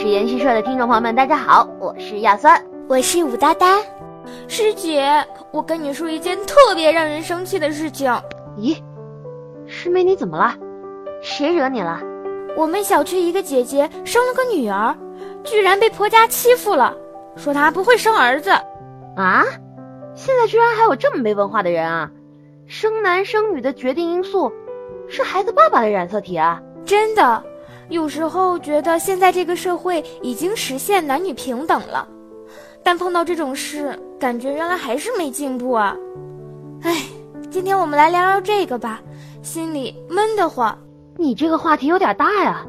实验室社的听众朋友们，大家好，我是亚酸，我是武哒哒。师姐，我跟你说一件特别让人生气的事情。咦，师妹你怎么了？谁惹你了？我们小区一个姐姐生了个女儿，居然被婆家欺负了，说她不会生儿子。啊？现在居然还有这么没文化的人啊！生男生女的决定因素是孩子爸爸的染色体啊！真的，有时候觉得现在这个社会已经实现男女平等了，但碰到这种事，感觉原来还是没进步啊！哎，今天我们来聊聊这个吧，心里闷得慌。你这个话题有点大呀，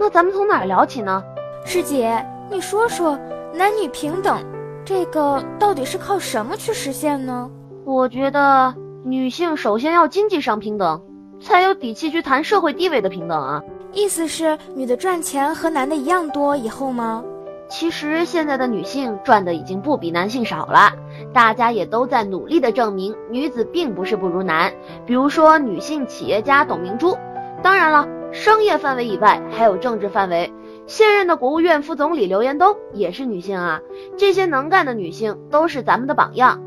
那咱们从哪儿聊起呢？师姐，你说说，男女平等，这个到底是靠什么去实现呢？我觉得女性首先要经济上平等，才有底气去谈社会地位的平等啊。意思是女的赚钱和男的一样多以后吗？其实现在的女性赚的已经不比男性少了，大家也都在努力的证明女子并不是不如男。比如说女性企业家董明珠。当然了，商业范围以外还有政治范围。现任的国务院副总理刘延东也是女性啊。这些能干的女性都是咱们的榜样。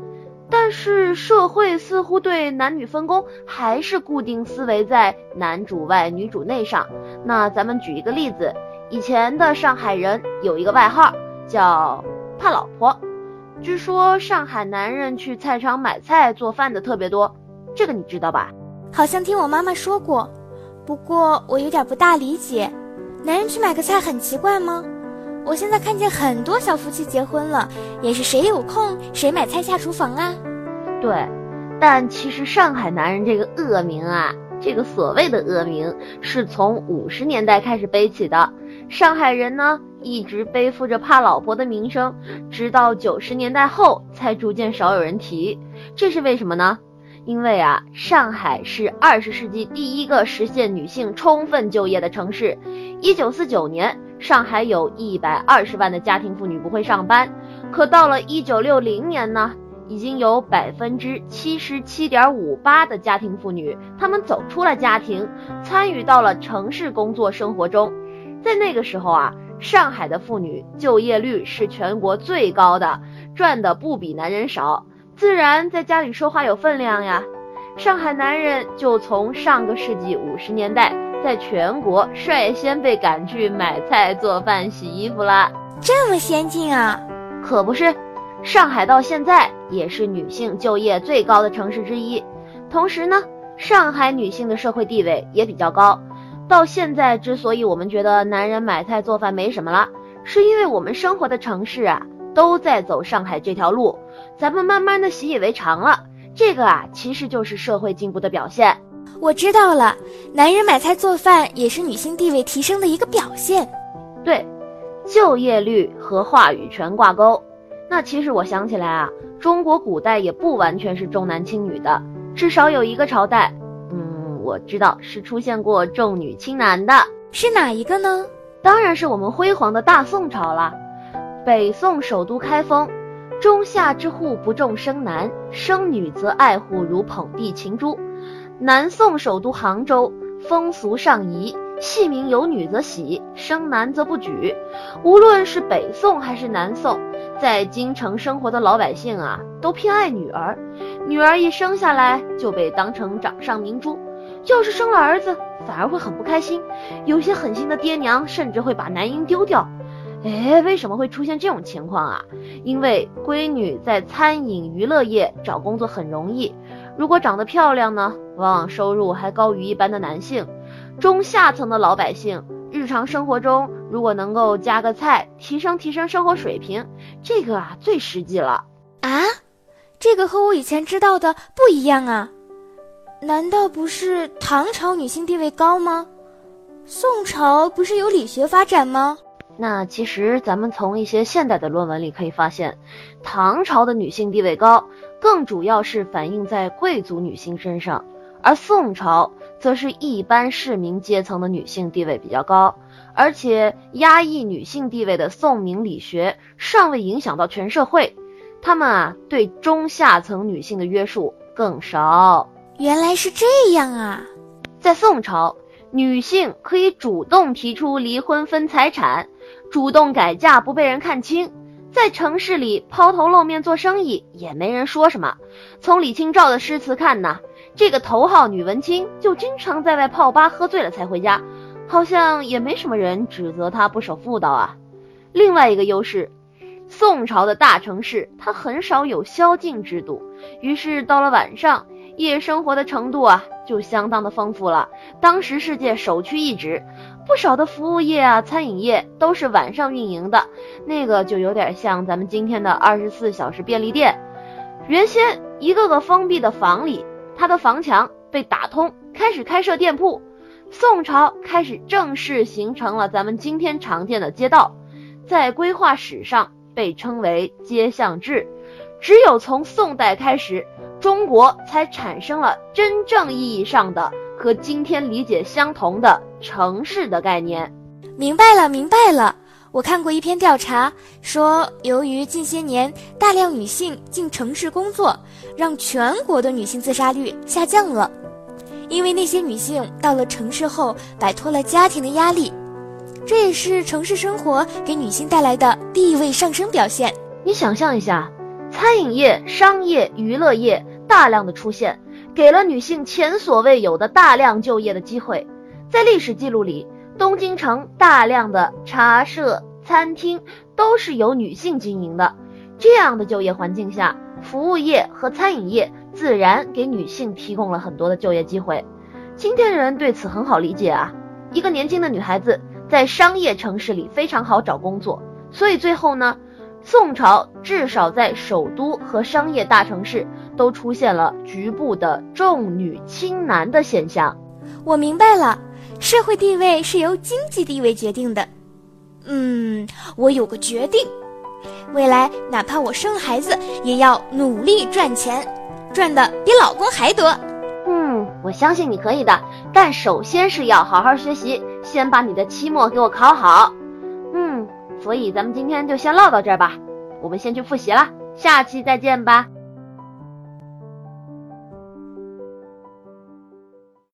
但是社会似乎对男女分工还是固定思维在男主外女主内上。那咱们举一个例子，以前的上海人有一个外号叫怕老婆。据说上海男人去菜场买菜做饭的特别多，这个你知道吧？好像听我妈妈说过。不过我有点不大理解，男人去买个菜很奇怪吗？我现在看见很多小夫妻结婚了，也是谁有空谁买菜下厨房啊。对，但其实上海男人这个恶名啊，这个所谓的恶名，是从五十年代开始背起的。上海人呢，一直背负着怕老婆的名声，直到九十年代后才逐渐少有人提。这是为什么呢？因为啊，上海是二十世纪第一个实现女性充分就业的城市。一九四九年，上海有一百二十万的家庭妇女不会上班，可到了一九六零年呢，已经有百分之七十七点五八的家庭妇女，她们走出了家庭，参与到了城市工作生活中。在那个时候啊，上海的妇女就业率是全国最高的，赚的不比男人少。自然在家里说话有分量呀，上海男人就从上个世纪五十年代，在全国率先被赶去买菜、做饭、洗衣服啦。这么先进啊？可不是，上海到现在也是女性就业最高的城市之一。同时呢，上海女性的社会地位也比较高。到现在，之所以我们觉得男人买菜做饭没什么了，是因为我们生活的城市啊。都在走上海这条路，咱们慢慢的习以为常了。这个啊，其实就是社会进步的表现。我知道了，男人买菜做饭也是女性地位提升的一个表现。对，就业率和话语权挂钩。那其实我想起来啊，中国古代也不完全是重男轻女的，至少有一个朝代，嗯，我知道是出现过重女轻男的，是哪一个呢？当然是我们辉煌的大宋朝了。北宋首都开封，中下之户不重生男，生女则爱护如捧地情珠。南宋首都杭州，风俗尚宜，戏名有女则喜，生男则不举。无论是北宋还是南宋，在京城生活的老百姓啊，都偏爱女儿。女儿一生下来就被当成掌上明珠，要是生了儿子，反而会很不开心。有些狠心的爹娘甚至会把男婴丢掉。哎，为什么会出现这种情况啊？因为闺女在餐饮娱乐业找工作很容易，如果长得漂亮呢，往往收入还高于一般的男性。中下层的老百姓日常生活中如果能够加个菜，提升提升生活水平，这个啊最实际了啊。这个和我以前知道的不一样啊，难道不是唐朝女性地位高吗？宋朝不是有理学发展吗？那其实咱们从一些现代的论文里可以发现，唐朝的女性地位高，更主要是反映在贵族女性身上，而宋朝则是一般市民阶层的女性地位比较高，而且压抑女性地位的宋明理学尚未影响到全社会，他们啊对中下层女性的约束更少。原来是这样啊，在宋朝，女性可以主动提出离婚分财产。主动改嫁不被人看清，在城市里抛头露面做生意也没人说什么。从李清照的诗词看呢，这个头号女文青就经常在外泡吧，喝醉了才回家，好像也没什么人指责她不守妇道啊。另外一个优势，宋朝的大城市它很少有宵禁制度，于是到了晚上。夜生活的程度啊，就相当的丰富了。当时世界首屈一指，不少的服务业啊、餐饮业都是晚上运营的，那个就有点像咱们今天的二十四小时便利店。原先一个个封闭的房里，它的房墙被打通，开始开设店铺。宋朝开始正式形成了咱们今天常见的街道，在规划史上被称为街巷制。只有从宋代开始。中国才产生了真正意义上的和今天理解相同的城市的概念。明白了，明白了。我看过一篇调查，说由于近些年大量女性进城市工作，让全国的女性自杀率下降了。因为那些女性到了城市后，摆脱了家庭的压力，这也是城市生活给女性带来的地位上升表现。你想象一下。餐饮业、商业、娱乐业大量的出现，给了女性前所未有的大量就业的机会。在历史记录里，东京城大量的茶社、餐厅都是由女性经营的。这样的就业环境下，服务业和餐饮业自然给女性提供了很多的就业机会。今天的人对此很好理解啊，一个年轻的女孩子在商业城市里非常好找工作，所以最后呢。宋朝至少在首都和商业大城市都出现了局部的重女轻男的现象。我明白了，社会地位是由经济地位决定的。嗯，我有个决定，未来哪怕我生孩子，也要努力赚钱，赚的比老公还多。嗯，我相信你可以的，但首先是要好好学习，先把你的期末给我考好。嗯所以咱们今天就先唠到这儿吧，我们先去复习了，下期再见吧。